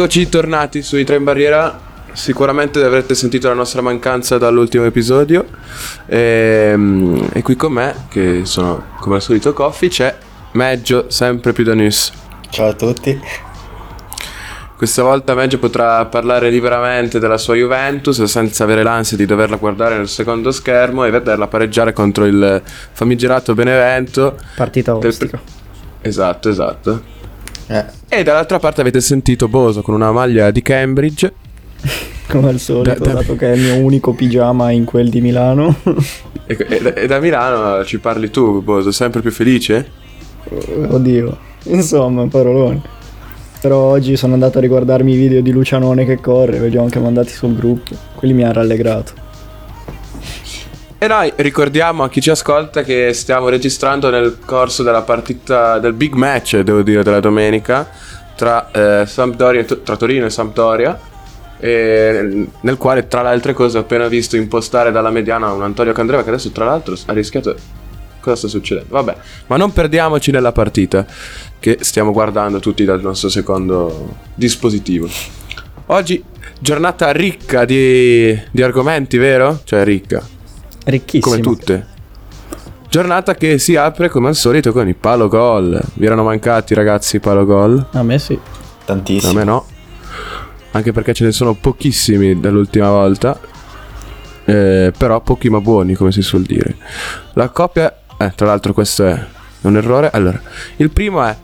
Eccoci tornati sui tre in barriera. Sicuramente avrete sentito la nostra mancanza dall'ultimo episodio. E, e qui con me, che sono come al solito Coffee, c'è Meggio, sempre più da news. Ciao a tutti. Questa volta Meggio potrà parlare liberamente della sua Juventus senza avere l'ansia di doverla guardare nel secondo schermo e vederla pareggiare contro il famigerato Benevento. Partita ostica. Esatto, esatto. Eh. E dall'altra parte avete sentito Boso con una maglia di Cambridge. Come al solito, da, da... dato che è il mio unico pigiama in quel di Milano. e, e, e da Milano ci parli tu, Boso, sempre più felice? Oddio, insomma, parolone. Però oggi sono andato a riguardarmi i video di Lucianone che corre, ve li ho anche mandati sul gruppo. Quelli mi hanno rallegrato. E noi ricordiamo a chi ci ascolta che stiamo registrando nel corso della partita del big match, devo dire, della domenica tra, eh, Sampdoria, tra Torino e Sampdoria. E nel quale, tra le altre cose, ho appena visto impostare dalla mediana un Antonio Candreva che adesso, tra l'altro, ha rischiato. Cosa sta succedendo? Vabbè, ma non perdiamoci nella partita che stiamo guardando tutti dal nostro secondo dispositivo. Oggi giornata ricca di, di argomenti, vero? Cioè ricca. Ricchissima. Come tutte. Giornata che si apre come al solito con i palo gol. Vi erano mancati ragazzi i palo gol? A me sì. Tantissimi. A me no. Anche perché ce ne sono pochissimi dall'ultima volta. Eh, però pochi ma buoni, come si suol dire. La coppia... Eh, tra l'altro questo è un errore. Allora, il primo è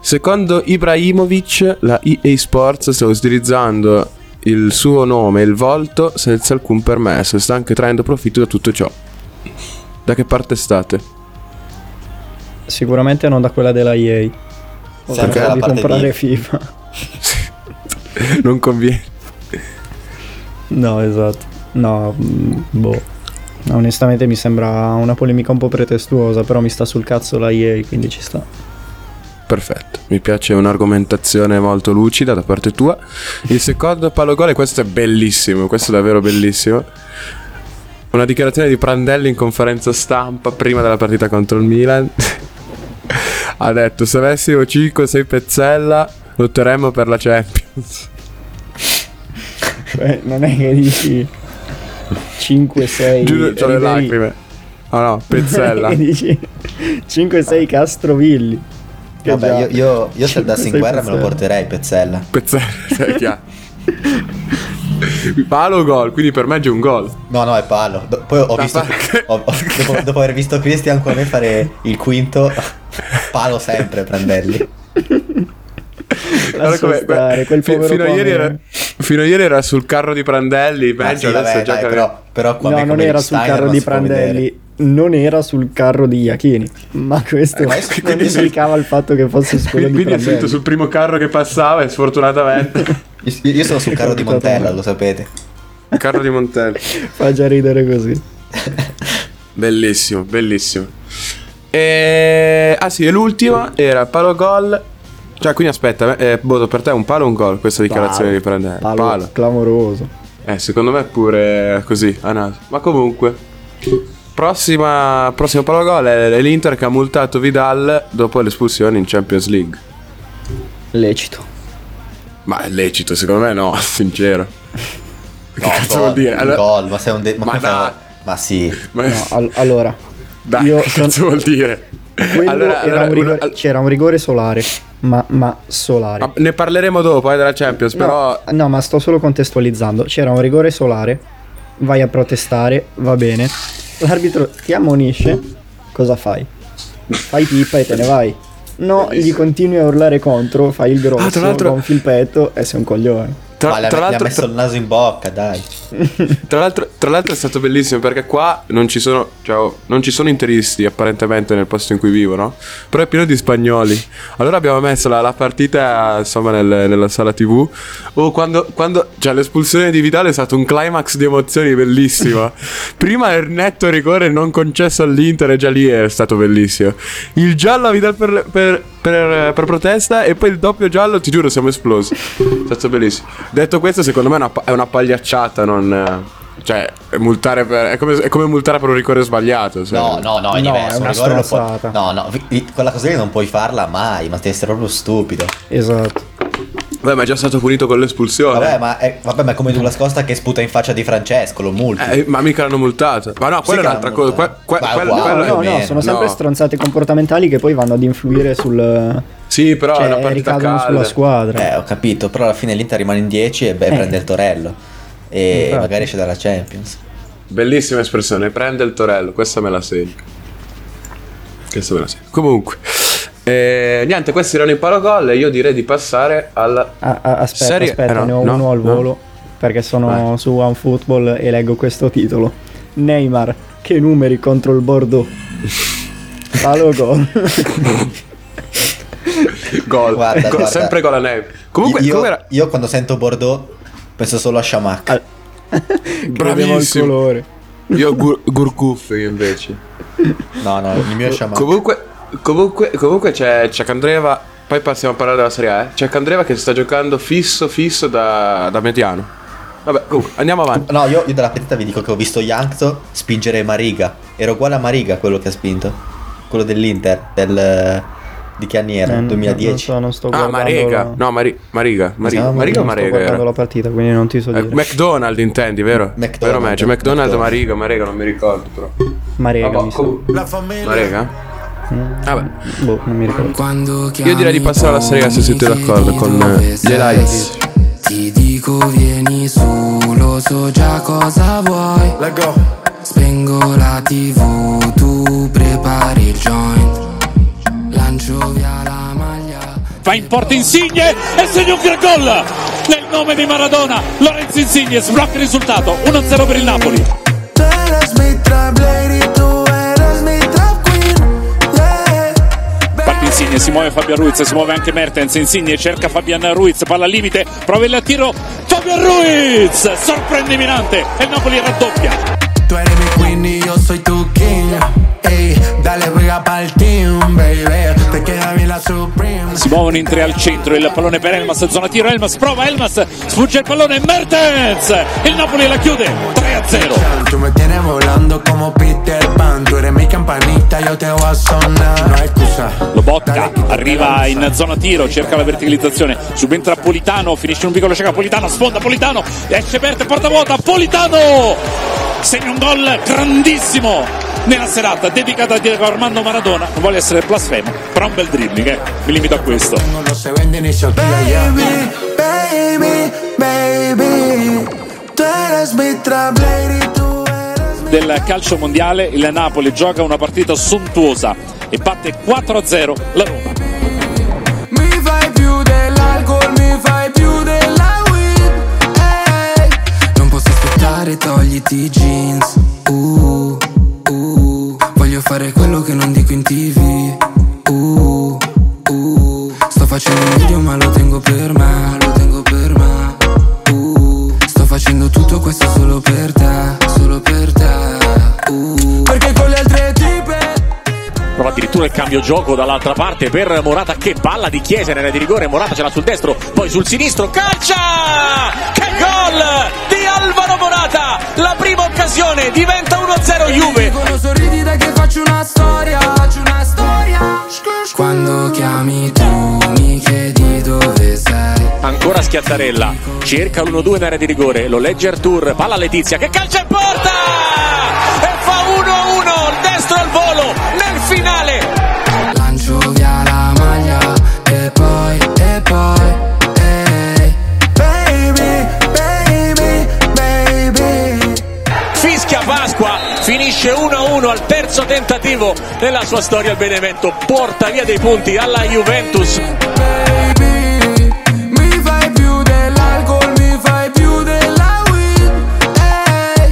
Secondo Ibrahimovic, la EA Sports sta utilizzando il suo nome e il volto senza alcun permesso e sta anche traendo profitto da tutto ciò. Da che parte state? Sicuramente non da quella della EA. Sempre di comprare di... FIFA. non conviene. No, esatto. No, mm, boh. Onestamente mi sembra una polemica un po' pretestuosa, però mi sta sul cazzo la EA, quindi ci sta. Perfetto, mi piace un'argomentazione molto lucida da parte tua. Il secondo palo gol, e questo è bellissimo, questo è davvero bellissimo. Una dichiarazione di Prandelli in conferenza stampa prima della partita contro il Milan. ha detto: Se avessimo 5-6 pezzella, lotteremmo per la Champions. Beh, non è che dici 5-6. Giuro, c'ho le lacrime. Oh no, pezzella. dici 5-6 Castrovilli. Vabbè, io, io, io se andassi in guerra Pezzella. me lo porterei Pezzella. Pezzella, sei chiaro. palo o gol? Quindi per me è già un gol. No, no, è palo. Do- poi ho visto. ho, ho, dopo, dopo, aver visto Cristian con me fare il quinto, palo sempre prenderli. Come, stare, quel fi, fino, a ieri era, fino a ieri era sul carro di Prandelli. Peggio, ah, sì, adesso vabbè, dai, però, però no, non era sul carro di Prandelli non era sul carro di Iachini, ma questo eh, non implicava il fatto che fosse su quello quindi, di Quindi è finito sul primo carro che passava e sfortunatamente... io, io sono sul carro di Montella, lo sapete. Carro di Montella. Fa già ridere così. bellissimo, bellissimo. E... Ah sì, e l'ultima era palo gol. Cioè, quindi aspetta, eh, Bodo, per te è un palo o un gol questa dichiarazione palo, di prendere? Palo, palo. Clamoroso. Eh, secondo me è pure così, a naso. Ma comunque... Prossima, prossimo palogol è l'Inter che ha multato Vidal dopo l'espulsione in Champions League. Lecito. Ma è lecito, secondo me no, sincero. Che no, cazzo gol, vuol dire? Allora, gol, ma sei un de- ma, ma, da... ma sì. Ma... No, all- allora. Dai, io che cazzo son... vuol dire? Allora, allora, un rigore, una... c'era un rigore solare, ma, ma solare. Ma ne parleremo dopo eh, della Champions, no, però... No, ma sto solo contestualizzando. C'era un rigore solare, vai a protestare, va bene l'arbitro ti ammonisce, cosa fai? Fai pipa e te ne vai. No, gli continui a urlare contro, fai il grosso, ah, tra l'altro... gonfi il petto e sei un coglione. Tra, Ma tra l'altro, ha messo il naso in bocca, dai. tra, l'altro, tra l'altro è stato bellissimo perché qua non ci sono, cioè, non ci sono interisti apparentemente nel posto in cui vivo, no? Però è pieno di spagnoli. Allora abbiamo messo la, la partita insomma nel, nella sala tv. Oh, quando, quando cioè, l'espulsione di Vitale è stato un climax di emozioni bellissimo. Prima il netto rigore non concesso all'Inter e già lì è stato bellissimo. Il giallo a Vidal per, per per, per, protesta e poi il doppio giallo, ti giuro, siamo esplosi. È stato bellissimo. Detto questo, secondo me è una, è una pagliacciata, non... Cioè, multare per, è, come, è come multare per un ricordo sbagliato. Cioè. No, no, no, è no, diverso. È una puoi, no, no, quella cosa lì non puoi farla mai, ma devi essere proprio stupido. Esatto. Beh, ma è già stato punito con l'espulsione. Vabbè, ma è, vabbè, ma è come Douglas Costa che sputa in faccia di Francesco, lo multi. Eh, ma mica l'hanno multato. Ma no, quella è che un'altra cosa. Que- que- Ma quella- uguale, quella- No, no, sono sempre No. stronzate comportamentali che poi vanno ad influire sul... Sì, però è una cioè, partita ricadono calda. sulla squadra. Eh, ho capito, però alla fine l'Inter rimane in 10 e beh, Eh. prende il Torello. E Infatti. magari esce dalla Champions. Bellissima espressione, prende il torello, questa me la segno. Questa me la segno. Comunque, eh, niente, questi erano i paragol e io direi di passare alla... Ah, ah, aspetta, Serie- aspetta, eh, no, ne ho no, uno al no. volo. Perché sono Vai. su OneFootball e leggo questo titolo. Neymar, che numeri contro il Bordeaux. Palo gol. Gol, Guarda, Gol, guarda. sempre con la neve. Comunque, io, io quando sento Bordeaux penso solo a Shamak. Al Bravissimo. colore. Io gur- Gurkuf io invece. No, no, il mio è Shamak. Comunque, comunque, comunque c'è, c'è Candreva. Poi passiamo a parlare della Serie A. Eh? C'è Candreva che sta giocando fisso, fisso da, da mediano. Vabbè, comunque, andiamo avanti. No, io, io dalla partita vi dico che ho visto Yankto spingere Mariga. Era uguale a Mariga quello che ha spinto. Quello dell'Inter. Del, di che anni era? Eh, non- 2010. Non, so, non sto Ah, la- No, Mari- Mariga. Mariga, chiama? Mariga o non sto Marega guardando era? la partita, quindi non ti so Eh, dire. McDonald intendi, vero? McDonald. Vero Maggi? McDonald, McDonald. Mariga, Marega, non mi ricordo però. Marega, Vabbè, mi sa. comunque- Marega? Vabbè. Boh, non mi ricordo. Quando Io direi di passare alla Serie A se siete d'accordo con gli Elites. Ti dico vieni su, lo so già cosa vuoi. Spengo la tv, tu prepari il joint. Lancio via la maglia. va in porta Insigne e segna un gran gol nel nome di Maradona Lorenzo Insigne sblocca il risultato 1-0 per il Napoli Insigne si muove Fabian Ruiz si muove anche Mertens Insigne cerca Fabian Ruiz palla al limite prova il tiro Fabian Ruiz sorprende Mirante e il Napoli raddoppia Tú eres mi queen yo soy tu king. Ey, dale juega pa'l team, baby. Te queda. Si muovono in tre al centro il pallone per Elmas zona tiro Elmas prova Elmas sfugge il pallone Mertens il Napoli la chiude 3-0 Tú me tienes volando como Peter Pan. Tú eres mi campanita, yo te voy a sonar. No hay excusa. Lobotka arriva in zona tiro, cerca la verticalizzazione, subentra Politano, finisce in un piccolo check Politano, sfonda Politano, esce Berte, porta vuota, Politano! Segna un gol grandissimo nella serata dedicata a Diego Armando Maradona. Non voglio essere blasfemo, però è un bel dribbling, eh. Mi limito a questo. Baby, baby, baby. Tú eres mi trap lady, tú eres mi Del calcio mondiale il Napoli gioca una partita sontuosa e batte 4-0 la Roma. Mi fai più dell'alcol, mi fai più della weed Non posso aspettare, togliti i jeans. Uh, che non dico in tv. Uh, uh, sto facendo un video ma lo tengo per me, lo tengo per me. Uh, sto facendo tutto questo solo per te, solo per te. Uh. Perché con le altre tipe Prova addirittura il cambio gioco dall'altra parte per Morata che palla di Chiesa in area di rigore, Morata ce l'ha sul destro, poi sul sinistro, calcia! Che gol occasione diventa 1-0 Juve. Dicono sorridi dai che faccio una storia Faccio una storia Quando chiami tu mi chiedi dove sei. Ancora Schiazzarella, cerca l'1-2 in area di rigore, lo legge Artur, palla Letizia che calcia in porta! Finisce 1-1 al terzo tentativo della sua storia al Benevento, porta via dei punti alla Juventus. Baby, mi fai più dell'alcol, mi fai più della weed Ehi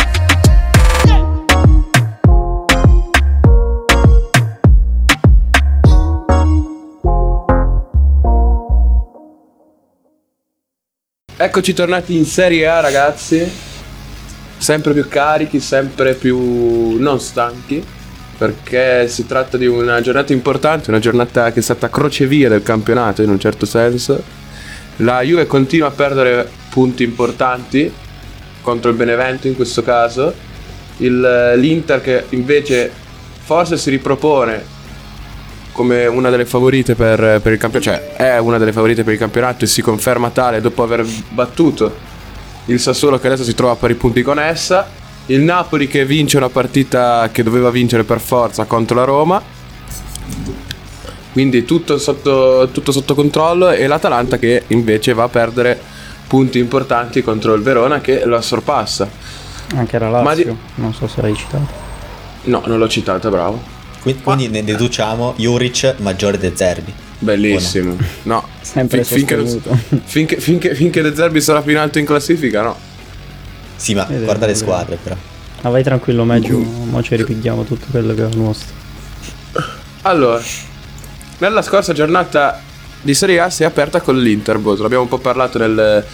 Eccoci tornati in Serie A, ragazzi. Sempre più carichi, sempre più non stanchi. Perché si tratta di una giornata importante, una giornata che è stata crocevia del campionato in un certo senso. La Juve continua a perdere punti importanti contro il Benevento in questo caso. Il- L'Inter che invece forse si ripropone come una delle favorite per, per il campionato, cioè è una delle favorite per il campionato e si conferma tale dopo aver battuto il Sassuolo che adesso si trova a pari punti con essa, il Napoli che vince una partita che doveva vincere per forza contro la Roma, quindi tutto sotto, tutto sotto controllo e l'Atalanta che invece va a perdere punti importanti contro il Verona che lo sorpassa. Anche la Ma Lazio, di- non so se l'hai citato. No, non l'ho citata, bravo. Quindi, quindi ne deduciamo Juric maggiore De Zerbi. Bellissimo. No, Sempre finché, sostenuto. finché, finché, finché De Zerbi sarà più in alto in classifica, no. Sì, ma Vedremo, guarda le squadre però. Ma vai tranquillo, Meggio, mo ci ripigliamo tutto quello che è nostro. Allora, nella scorsa giornata di Serie A si è aperta con l'Inter, Boso. L'abbiamo un po' parlato nel,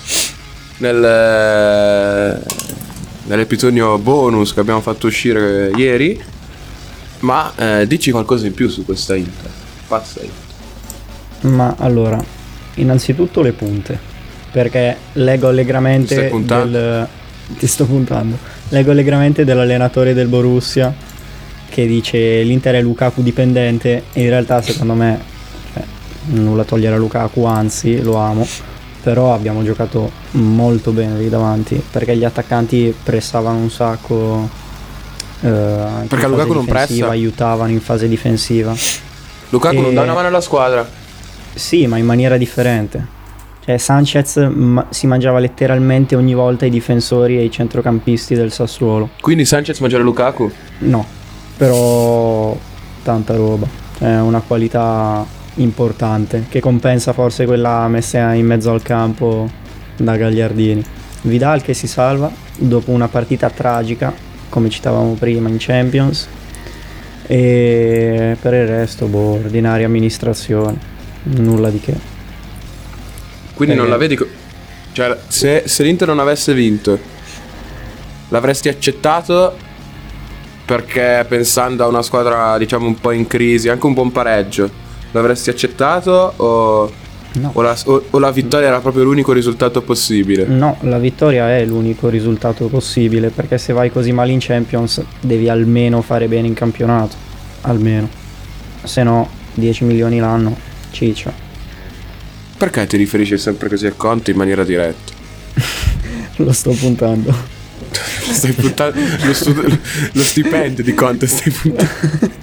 nel, nell'episodio bonus che abbiamo fatto uscire ieri. Ma eh, dici qualcosa in più su questa Inter. Pazza Inter. Ma allora, innanzitutto le punte. Perché leggo Stai allegramente puntando? del... Ti sto puntando. Leggo allegramente dell'allenatore del Borussia che dice l'Inter è Lukaku dipendente e in realtà secondo me cioè, nulla togliere a Lukaku, anzi lo amo. Però abbiamo giocato molto bene lì davanti perché gli attaccanti pressavano un sacco. eh, Perché Lukaku non pressa? aiutavano in fase difensiva. Lukaku non E- dà una mano alla squadra. Sì, ma in maniera differente. Cioè, Sanchez ma- si mangiava letteralmente ogni volta i difensori e i centrocampisti del Sassuolo. Quindi Sanchez maggiore Lukaku. No, però tanta roba. È una qualità importante che compensa forse quella messa in mezzo al campo da Gagliardini. Vidal che si salva dopo una partita tragica, come citavamo prima in Champions. E per il resto, boh, ordinaria amministrazione. Nulla di che. Quindi non Eh. la vedi. co- Cioè, se, se l'Inter non avesse vinto, l'avresti accettato perché pensando a una squadra, diciamo, un po' in crisi, anche un buon pareggio, l'avresti accettato o, No. o la, o- o la vittoria era proprio l'unico risultato possibile? No, la vittoria è l'unico risultato possibile perché se vai così male in Champions devi almeno fare bene in campionato, almeno. Se no 10 milioni l'anno, ciccia. Perché ti riferisci sempre così a Conte in maniera diretta? Lo sto puntando. Stai puntando lo, stu- lo stipendio di Conte stai puntando.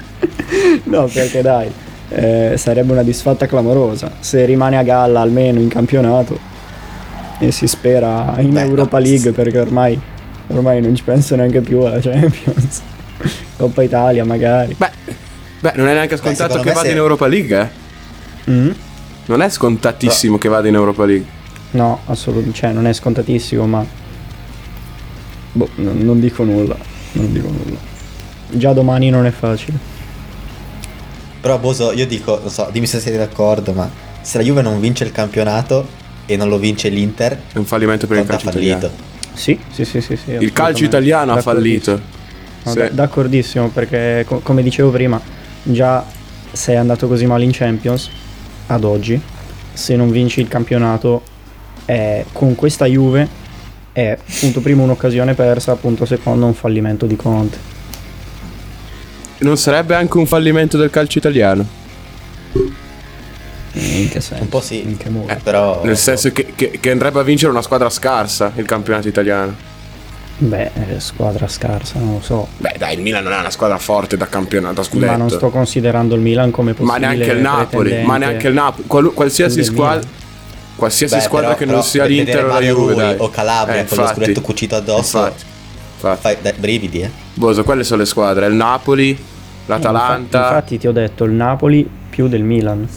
No, perché dai, eh, sarebbe una disfatta clamorosa. Se rimane a galla almeno in campionato e si spera in Beh, Europa no, League sì. perché ormai, ormai non ci penso neanche più alla Champions. Coppa Italia magari. Beh, beh, non è neanche scontato secondo che vada se- in Europa League, eh? Mm? Non è scontatissimo che vada in Europa League. No, assolutamente, cioè non è scontatissimo, ma boh, non, non dico nulla, non dico nulla. Già domani non è facile. Però Boso, io dico, non so, dimmi se siete d'accordo, ma se la Juve non vince il campionato e non lo vince l'Inter, È un fallimento per il calcio fallito. italiano. Sì, sì, sì, sì, sì Il calcio italiano ha fallito. No, Sì. d- D'accordissimo, perché co- come dicevo prima, già sei andato così male in Champions ad oggi. Se non vinci il campionato, è- con questa Juve è punto primo un'occasione persa, punto secondo un fallimento di Conte. Non sarebbe anche un fallimento del calcio italiano? In che senso? Un po' sì. In che modo? Eh, però Nel senso che, che- che andrebbe a vincere una squadra scarsa il campionato italiano. Beh, eh, squadra scarsa, non lo so. Beh, dai, il Milan non è una squadra forte da campionato, scudetto. Ma non sto considerando il Milan come Ma possibile neanche il Napoli, ma neanche il Napoli. Qualu- qualsiasi squadra. Qualsiasi Beh, squadra però- che non sia l'Inter o la Juve, dai. o Calabria Eh, con lo scudetto cucito addosso. Infatti. infatti. Fai dai, brividi, eh. Boso, quelle sono le squadre. Il Napoli, Eh, l'Atalanta. Infatti, infatti ti ho detto il Napoli più del Milan.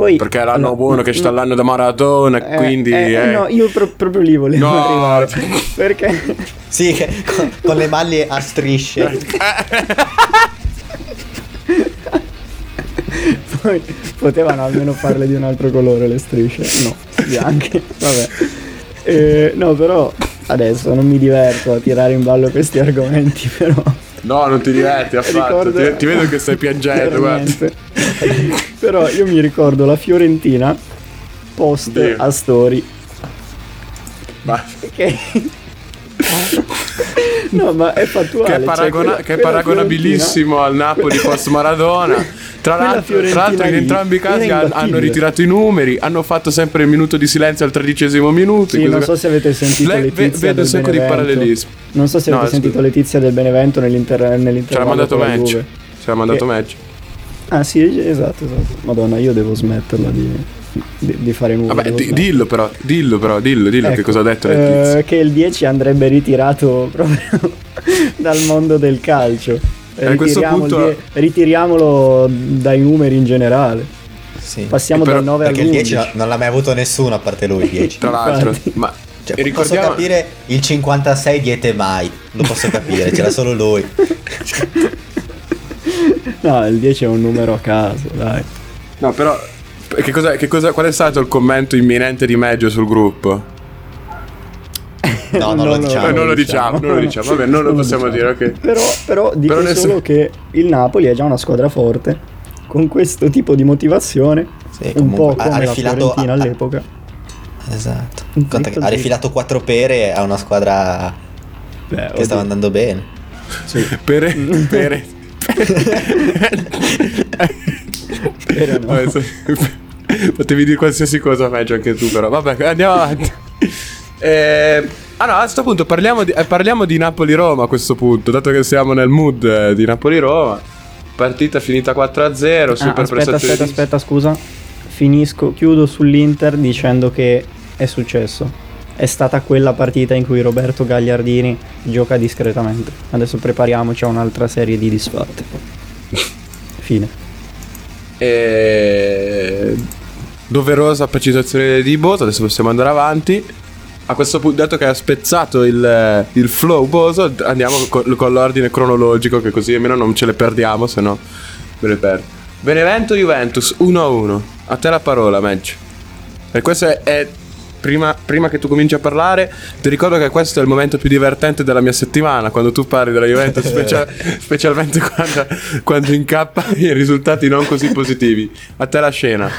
Poi perché è l'anno allora, buono che sta l'anno da Maradona, eh, quindi... eh, eh. no, io pro- proprio lì volevo No. arrivare. Perché Sì, con, con le maglie a strisce. poi potevano almeno farle di un altro colore le strisce. No, bianche. Vabbè. Eh, no, però adesso non mi diverto a tirare in ballo questi argomenti, però. No, non ti diverti affatto. Ricordo- Ti, ti vedo che stai piangendo. Però io mi ricordo la Fiorentina post Dio. a story Ma- che No, ma è fattuale. che è, cioè, paragona- quella- che è paragonabilissimo al Napoli post Maradona. Tra l'altro, tra l'altro in entrambi i casi han- hanno ritirato i numeri, hanno fatto sempre il minuto di silenzio al tredicesimo minuto. Sì, non so se avete sentito ve- Letizia vedo del un sacco di Benevento. parallelismi. Non so se No, avete scusa. sentito Letizia del Benevento nell'inter- nell'intervallo Ce l'ha mandato match. Ce l'ha mandato Che- match. Ah sì, esatto, esatto. Madonna, io devo smetterla di, di- di fare nulla. Vabbè, di- dillo però, dillo però, dillo, dillo che Ecco, cosa ha detto eh, che il 10 andrebbe ritirato proprio dal mondo del calcio. E a questo punto- die- ritiriamolo dai numeri in generale. Sì. Passiamo Però- dal 9 Perché il all'11. 10 no- non l'ha mai avuto nessuno a parte lui il 10. Tra l'altro, ma Cioè, e posso ricordiamo capire il 56 diete mai, lo posso capire, c'era solo lui. No, il 10 è un numero a caso, dai. No, però che cosa, che cosa, qual è stato il commento imminente di Meggio sul gruppo? No, non lo diciamo. Eh, non lo diciamo, non lo diciamo. Vabbè, non lo possiamo dire, ok. Però, però dico Però nel solo che il Napoli è già una squadra forte. Con questo tipo di motivazione, Sì, un comunque, po' ha- come ha la rifilato- Fiorentina ha- all'epoca. Esatto. Zitto, Conta che ha rifilato quattro pere a una squadra Beh, che oddio. stava andando bene. Pere, pere. Era no. Vabbè, se- Potevi dire qualsiasi cosa Meggio anche tu, però. Vabbè, andiamo avanti. Eh, ah no, a questo punto parliamo di, eh, parliamo di Napoli-Roma a questo punto, dato che siamo nel mood eh, di Napoli-Roma. Partita finita 4-0, Ah, super aspetta, prestazione aspetta, di- aspetta, scusa. Finisco, chiudo sull'Inter dicendo che è successo. È stata quella partita in cui Roberto Gagliardini gioca discretamente. Adesso prepariamoci a un'altra serie di disfatte. Fine. E... Doverosa precisazione di Boso, adesso possiamo andare avanti. A questo punto, dato che ha spezzato il, il flow Boso, andiamo con, con l'ordine cronologico, che così almeno non ce le perdiamo, se no me le perdo. Benevento Juventus 1-1. A te la parola, Meggi. E questo è. è- prima, prima che tu cominci a parlare, ti ricordo che questo è il momento più divertente della mia settimana. Quando tu parli della Juventus, specia- specialmente quando, quando incappa in risultati non così positivi. A te la scena.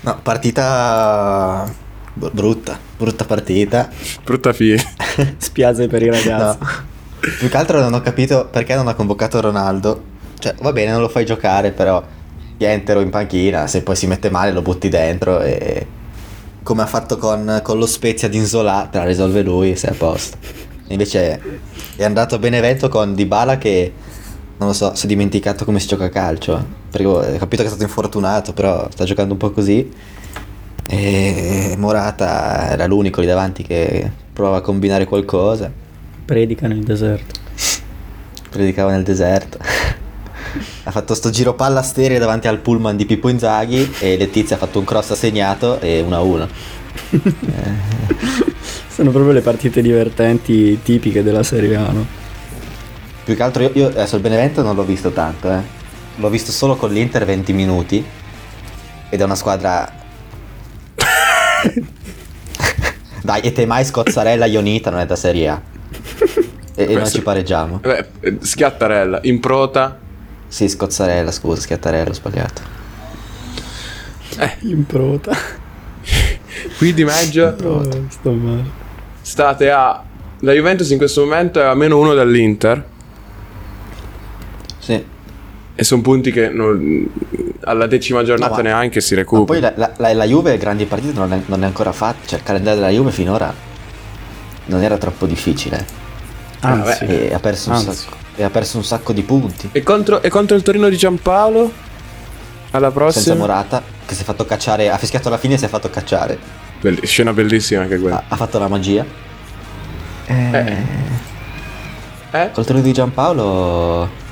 No, partita br- brutta, brutta partita. Brutta fine. Spiazze per i ragazzi. No. Più che altro non ho capito perché non ha convocato Ronaldo. Cioè, va bene, non lo fai giocare, però entro in panchina, se poi si mette male lo butti dentro e come ha fatto con, con lo Spezia di Inzola, te la risolve lui e sei a posto. Invece è andato a Benevento con Dybala che non lo so, si è dimenticato come si gioca a calcio. Perché ho capito che è stato infortunato, però sta giocando un po' così. E Morata era l'unico lì davanti che provava a combinare qualcosa. Predica nel deserto. predicava nel deserto. Ha fatto sto giro palla stereo davanti al pullman di Pippo Inzaghi e Letizia ha fatto un cross assegnato e 1-1. Sono proprio le partite divertenti tipiche della Serie A, no? Più che altro io, io adesso il Benevento non l'ho visto tanto, eh. L'ho visto solo con l'Inter 20 minuti ed è una squadra Dai, e te mai Scozzarella Ionita non è da Serie A. E, e non ci pareggiamo. Beh, eh, schiattarella, improta. Sì, Scozzarella, scusa, Schiattarella, ho sbagliato. Improta. Qui di Meggio Oh, sto male. state a... La Juventus in questo momento è a meno uno dall'Inter. Sì. E sono punti che non- alla decima giornata No, ma- neanche si Ma recupera. poi la, la- la- Juve grandi partite non è, non è ancora fatta, cioè il calendario della Juve finora non era troppo difficile Anzi, e ha perso un, Anzi. sacco, e ha perso un sacco di punti. E contro, e contro il Torino di Giampaolo? Alla prossima? Senza Morata che si è fatto cacciare, ha fischiato alla fine e si è fatto cacciare. Bell- scena bellissima anche quella. Ha, ha fatto la magia. Eh? Col Torino di Giampaolo...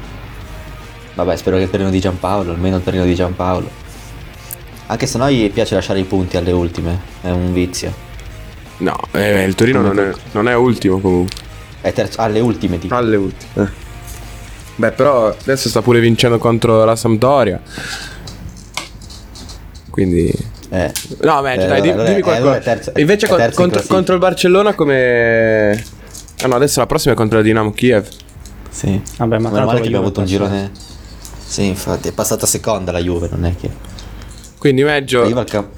Vabbè, spero che il Torino di Giampaolo, almeno il Torino di Giampaolo. Anche se a noi piace lasciare i punti alle ultime, è un vizio. No, eh, il Torino non è, non è ultimo comunque. È terzo, alle ultime dico. Alle ultime. Eh. Beh, però adesso sta pure vincendo contro la Sampdoria. Quindi... Eh. No, Meggio, Eh, dai, di- allora- dimmi eh, qualcosa. allora terzo- Invece con- in contro, contro il Barcellona come... Ah no, adesso la prossima è contro la Dinamo Kiev. Sì. Vabbè, ma Meno tanto male che abbiamo avuto un girone. Sì, infatti, è passata seconda la Juve, non è che. Quindi Meggio... La Juve al Camp.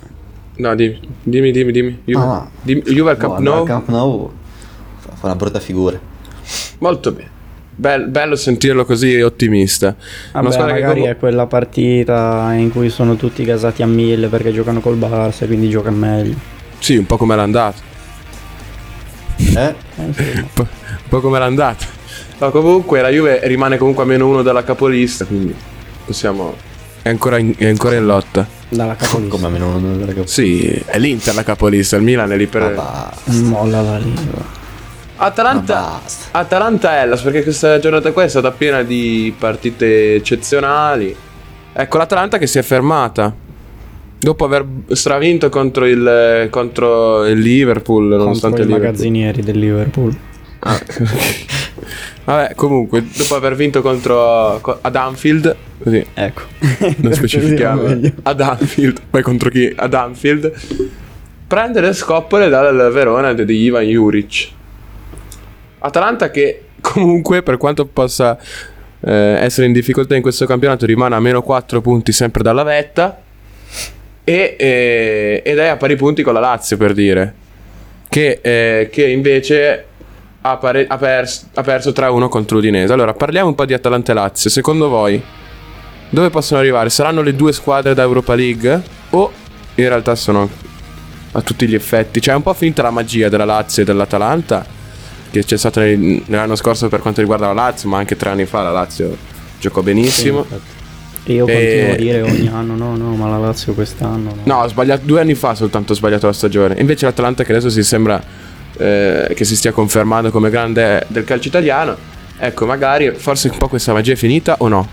No, dimmi, dimmi, dimmi. dimmi. Juve, No, no. dimmi- Juve al Camp no, Nou. al Camp Nou. fa una brutta figura. Molto bene. Bel- bello sentirlo così ottimista. Vabbè, che magari comu- è quella partita in cui sono tutti gasati a mille perché giocano col Barça e quindi gioca meglio. Sì, un po' come era andato. Eh? Eh. Un po', un po' come era andato. No, comunque la Juve rimane comunque a meno uno dalla capolista, quindi possiamo... È ancora in, è ancora in lotta. Dalla capolista. Come almeno uno della cap- Sì, è l'Inter la capolista, il Milan è lì per... Ma basta. Molla la lingua. Atalanta. Atalanta Hellas perché questa giornata qua è stata piena di partite eccezionali. Ecco l'Atalanta che si è fermata. Dopo aver stravinto contro il, contro il Liverpool, Contro nonostante i Liverpool. magazzinieri del Liverpool. Vabbè, comunque, dopo aver vinto contro co- ad Anfield, così Ecco. non specifichiamo, ad Anfield, poi contro chi? Ad Anfield, prende le scoppole dal Verona di Ivan Juric. Atalanta che comunque, per quanto possa eh, essere in difficoltà in questo campionato, rimane a meno 4 punti sempre dalla vetta e, eh, ed è a pari punti con la Lazio, per dire. Che, eh, che invece ha, pare- ha pers- ha perso 3-1 contro l'Udinese. Allora, parliamo un po' di Atalanta e Lazio. Secondo voi, dove possono arrivare? Saranno le due squadre da Europa League? O in realtà sono a tutti gli effetti? Cioè, è un po' finita la magia della Lazio e dell'Atalanta, che c'è stata nel- nell'anno scorso per quanto riguarda la Lazio, ma anche tre anni fa la Lazio giocò benissimo. Io E- continuo a dire ogni anno no, no, ma la Lazio quest'anno no. No, ho sbagliato due anni fa soltanto ho sbagliato la stagione. Invece l'Atalanta che adesso si sembra eh, che si stia confermando come grande del calcio italiano. Ecco, magari forse un po' questa magia è finita o no?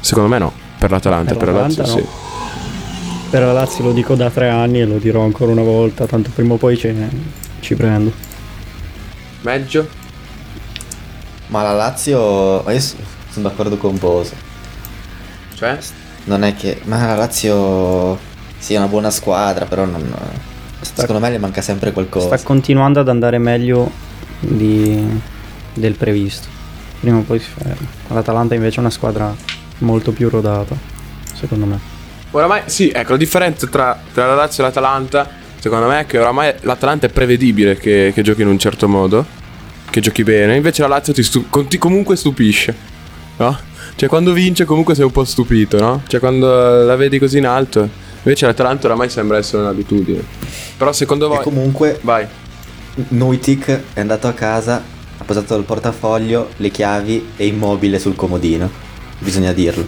Secondo me no. Per l'Atalanta, Per per, la Lazio l'Atalanta sì. Per la Lazio lo dico da tre anni e lo dirò ancora una volta, tanto prima o poi ce- ci prendo. Meglio? Ma la Lazio. ma Io sono d'accordo con Boso. Cioè? Non è che. Ma la Lazio. Sì, è una buona squadra, però non. Sta, Secondo me le manca sempre qualcosa. sta continuando ad andare meglio di- del previsto. Prima o poi si ferma. L'Atalanta invece è una squadra molto più rodata, secondo me. Oramai, sì, ecco, la differenza tra, tra la Lazio e l'Atalanta, secondo me, è che oramai l'Atalanta è prevedibile che, che giochi in un certo modo, che giochi bene, invece la Lazio ti, stu- con- ti comunque stupisce, no? Cioè, quando vince comunque sei un po' stupito, no? Cioè, quando la vedi così in alto, invece l'Atalanta oramai sembra essere un'abitudine. Però secondo E voi... comunque Vai. Nuitic è andato a casa, ha posato il portafoglio, le chiavi e immobile sul comodino. Bisogna dirlo.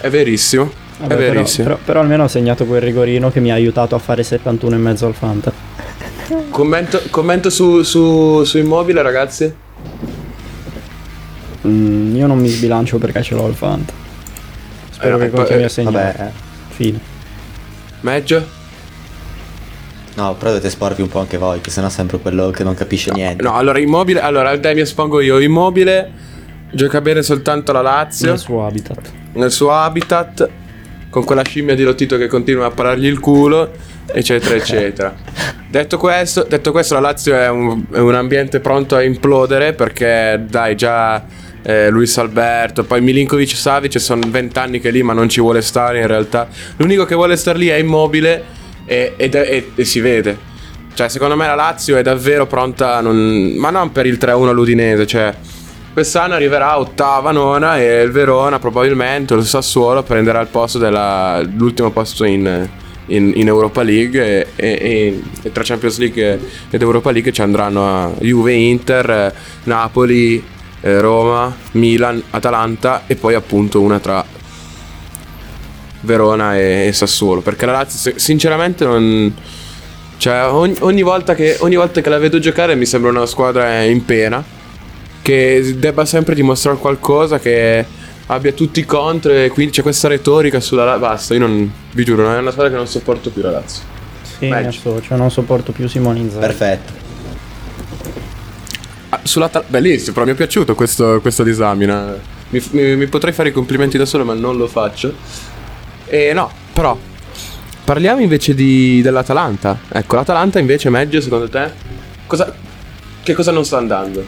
È verissimo, Vabbè, è però, verissimo. però- però almeno ho segnato quel rigorino che mi ha aiutato a fare 71 e mezzo al Fanta. Commento, commento su, su, su Immobile, ragazzi. Mm, io non mi sbilancio perché ce l'ho al Fanta. Spero Eh, che eh, continui eh, a segnare. Vabbè, Fine. Meglio? no, però dovete sporvi un po' anche voi, che sennò è sempre quello che non capisce niente. No, allora Immobile, allora dai mi espongo io. Immobile gioca bene soltanto la Lazio Nel suo habitat. nel suo habitat con quella scimmia di Lottito che continua a parargli il culo, eccetera, eccetera. detto, questo, detto questo, la Lazio è un, è un ambiente pronto a implodere perché dai già eh, Luis Alberto, poi Milinkovic Savic sono vent'anni che è lì ma non ci vuole stare in realtà. L'unico che vuole stare lì è Immobile e, è- e- e si vede. Cioè, secondo me la Lazio è davvero pronta, non- ma non per il 3-1 all'Udinese. Cioè, quest'anno arriverà ottava, nona e il Verona probabilmente, o il Sassuolo, prenderà il posto dell'ultimo posto in, in- in Europa League e, e- e- tra Champions League ed Europa League ci andranno a Juve, Inter, eh, Napoli, eh, Roma, Milan, Atalanta e poi appunto una tra Verona e, e Sassuolo. Perché la Lazio, sinceramente, non. Cioè, ogni, ogni volta che, ogni volta che la vedo giocare mi sembra una squadra in pena. Che debba sempre dimostrare qualcosa, che abbia tutti i contro. E quindi c'è questa retorica sulla Lazio. Basta, io non. Vi giuro, è una squadra che non sopporto più la Lazio. Sì, associo, non sopporto più Simone Inzaghi. Perfetto. Ah, sulla Tal- Bellissimo, però mi è piaciuto questo, questa disamina. Mi, mi- mi potrei fare i complimenti da solo, ma non lo faccio. E no, però. Parliamo invece di, dell'Atalanta. Ecco, l'Atalanta invece meglio secondo te? Cosa, che cosa non sta andando?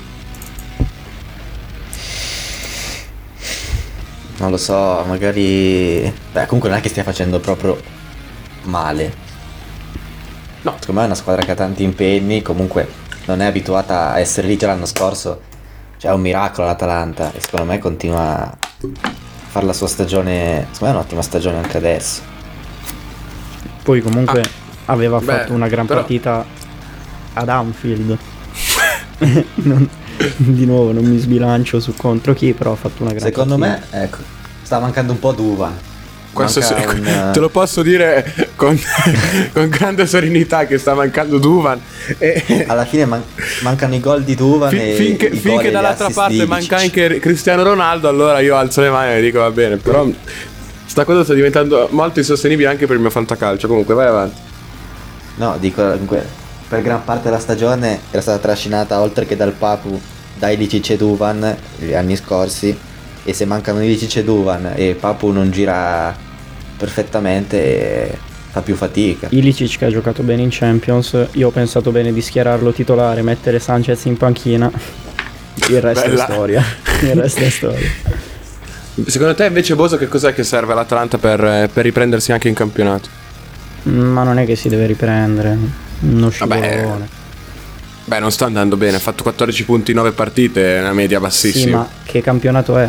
Non lo so, magari. Beh, comunque non è che stia facendo proprio male. No. Secondo me è una squadra che ha tanti impegni. Comunque non è abituata a essere lì già l'anno scorso, cioè è un miracolo l'Atalanta e secondo me continua a fare la sua stagione, secondo me è un'ottima stagione anche adesso. Poi comunque aveva Ah. beh, fatto una gran però- partita ad Anfield. Non- di nuovo non mi sbilancio su contro chi, però ha fatto una gran Secondo partita. me, ecco, sta mancando un po' Duva. Questo Manca un, eh, te lo posso dire con, con grande serenità che sta mancando Duvan. E, Alla fine man- mancano i gol di Duvan Fin- e finché, finché dall'altra parte di manca anche Cristiano Ronaldo, allora io alzo le mani e dico va bene. Però sta cosa sta diventando molto insostenibile anche per il mio fantacalcio. Comunque, vai avanti. No, dico comunque, per gran parte della stagione era stata trascinata oltre che dal Papu da Ilicic e Duvan gli anni scorsi e se mancano Ilicic e Duvan e Papu non gira perfettamente fa più fatica. Ilicic che ha giocato bene in Champions, io ho pensato bene di schierarlo titolare, mettere Sanchez in panchina. Il resto Bella. è storia. Il resto è storia. Secondo te invece Boso che cos'è che serve all'Atalanta per, eh, per riprendersi anche in campionato? Ma non è che si deve riprendere. Uno scivolone. Beh, non sta andando bene, ha fatto 14 punti in 9 partite, è una media Sì, bassissima. ma che campionato è?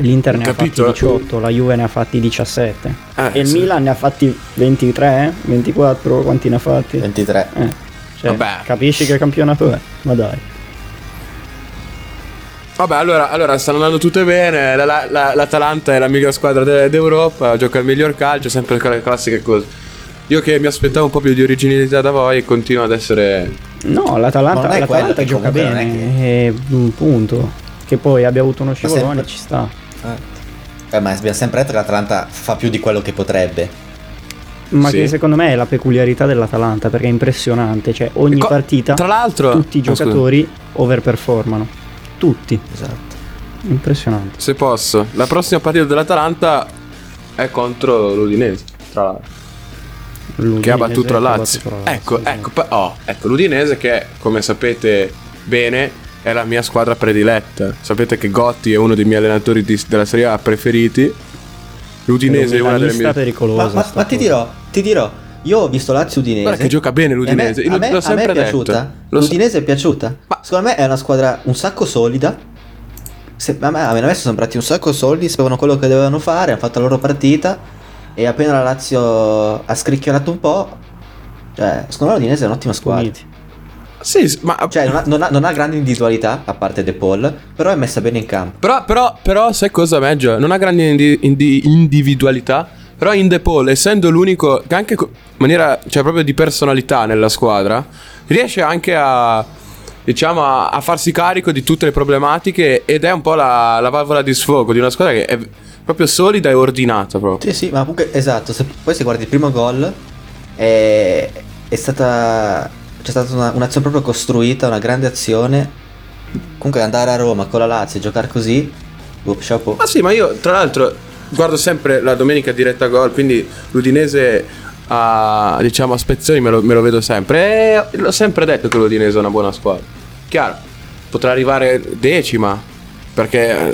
L'Inter ne Capito? ha fatti 18, la Juve ne ha fatti 17. Eh, e il sì. Milan ne ha fatti 23, 24, quanti ne ha fatti? 23. Eh, cioè, Vabbè. capisci che campionato è? Ma dai. Vabbè, allora, allora stanno andando tutte bene. la- la- la- L'Atalanta è la miglior squadra de- d'Europa, gioca il miglior calcio, sempre con le classiche cose. Io che mi aspettavo un po' più di originalità da voi, continuo ad essere. No, l'Atalanta, non è l'Atalanta che gioca è bene. E, mm, punto. Che poi abbia avuto uno scivolone, sempre- ci sta. Eh, ma abbiamo sempre detto che l'Atalanta fa più di quello che potrebbe. Ma Sì. che secondo me è la peculiarità dell'Atalanta perché è impressionante. Cioè, ogni Co- partita, tra l'altro- tutti i scusa. giocatori overperformano. Tutti. Esatto. Impressionante. Se posso, la prossima partita dell'Atalanta è contro l'Udinese. Tra l'altro. Che ha L'Udinese battuto la che ha Lazio. battuto la Ecco, Lazio, ecco, pa- oh, ecco, l'Udinese che come sapete bene è la mia squadra prediletta. Sapete che Gotti è uno dei miei allenatori di- della Serie A preferiti. L'Udinese è una delle mie... pericolosa. Ma, ma- ma ti dirò, ti dirò, io ho visto Lazio Udinese. Guarda che gioca bene l'Udinese, A me, a me- l'ho a me sempre è piaciuta. detto. So- L'Udinese è piaciuta. Ma- Secondo me è una squadra un sacco solida. Se- a me, a me sono sembrati un sacco solidi, sapevano quello che dovevano fare, hanno fatto la loro partita. E appena la Lazio ha scricchiolato un po'. Cioè, secondo me l'Udinese è un'ottima squadra. Uniti. Sì, ma Cioè, non ha, non ha- non ha grande individualità, a parte De Paul, però è messa bene in campo. Però, però, però, sai cosa, Meggio? Non ha grande indi- indi- individualità. Però in De Paul, essendo l'unico che anche co- in maniera, cioè proprio di personalità nella squadra, riesce anche a, diciamo, a, a farsi carico di tutte le problematiche ed è un po' la, la valvola di sfogo di una squadra che è proprio solida e ordinata proprio. Sì, sì, ma comunque esatto. Se, poi se guardi il primo gol, è, è stata. C'è stata una- un'azione proprio costruita, una grande azione. Comunque andare a Roma con la Lazio e giocare così. boh, chapeau. Ma sì, ma io tra l'altro guardo sempre la domenica diretta gol, quindi l'Udinese a, diciamo, a spezzoni me lo, me lo vedo sempre. E l'ho sempre detto che l'Udinese è una buona squadra. Chiaro, potrà arrivare decima, perché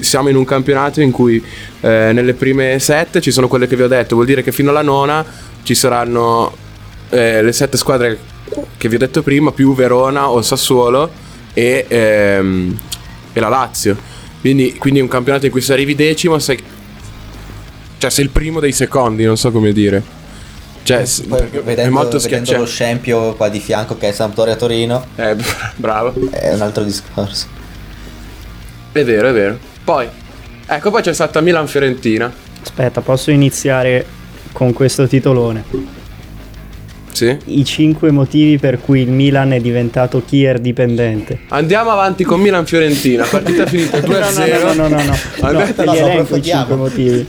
siamo in un campionato in cui eh, nelle prime sette ci sono quelle che vi ho detto, vuol dire che fino alla nona ci saranno eh, le sette squadre che vi ho detto prima, più Verona o Sassuolo e, ehm, e la Lazio. Quindi, quindi è un campionato in cui se arrivi decimo, sei, cioè sei il primo dei secondi, non so come dire. Cioè, Poi vedendo, è molto vedendo lo scempio qua di fianco che è Sampdoria Torino, Eh, bravo. è un altro discorso. È vero, è vero. Poi, ecco, poi c'è stata Milan-Fiorentina. Aspetta, posso iniziare con questo titolone? Sì. I 5 motivi per cui il Milan è diventato Kier dipendente. Andiamo avanti con Milan-Fiorentina. Partita finita 2-0. No, no, no, no, no, no. Vabbè. no elenco i. 5 motivi.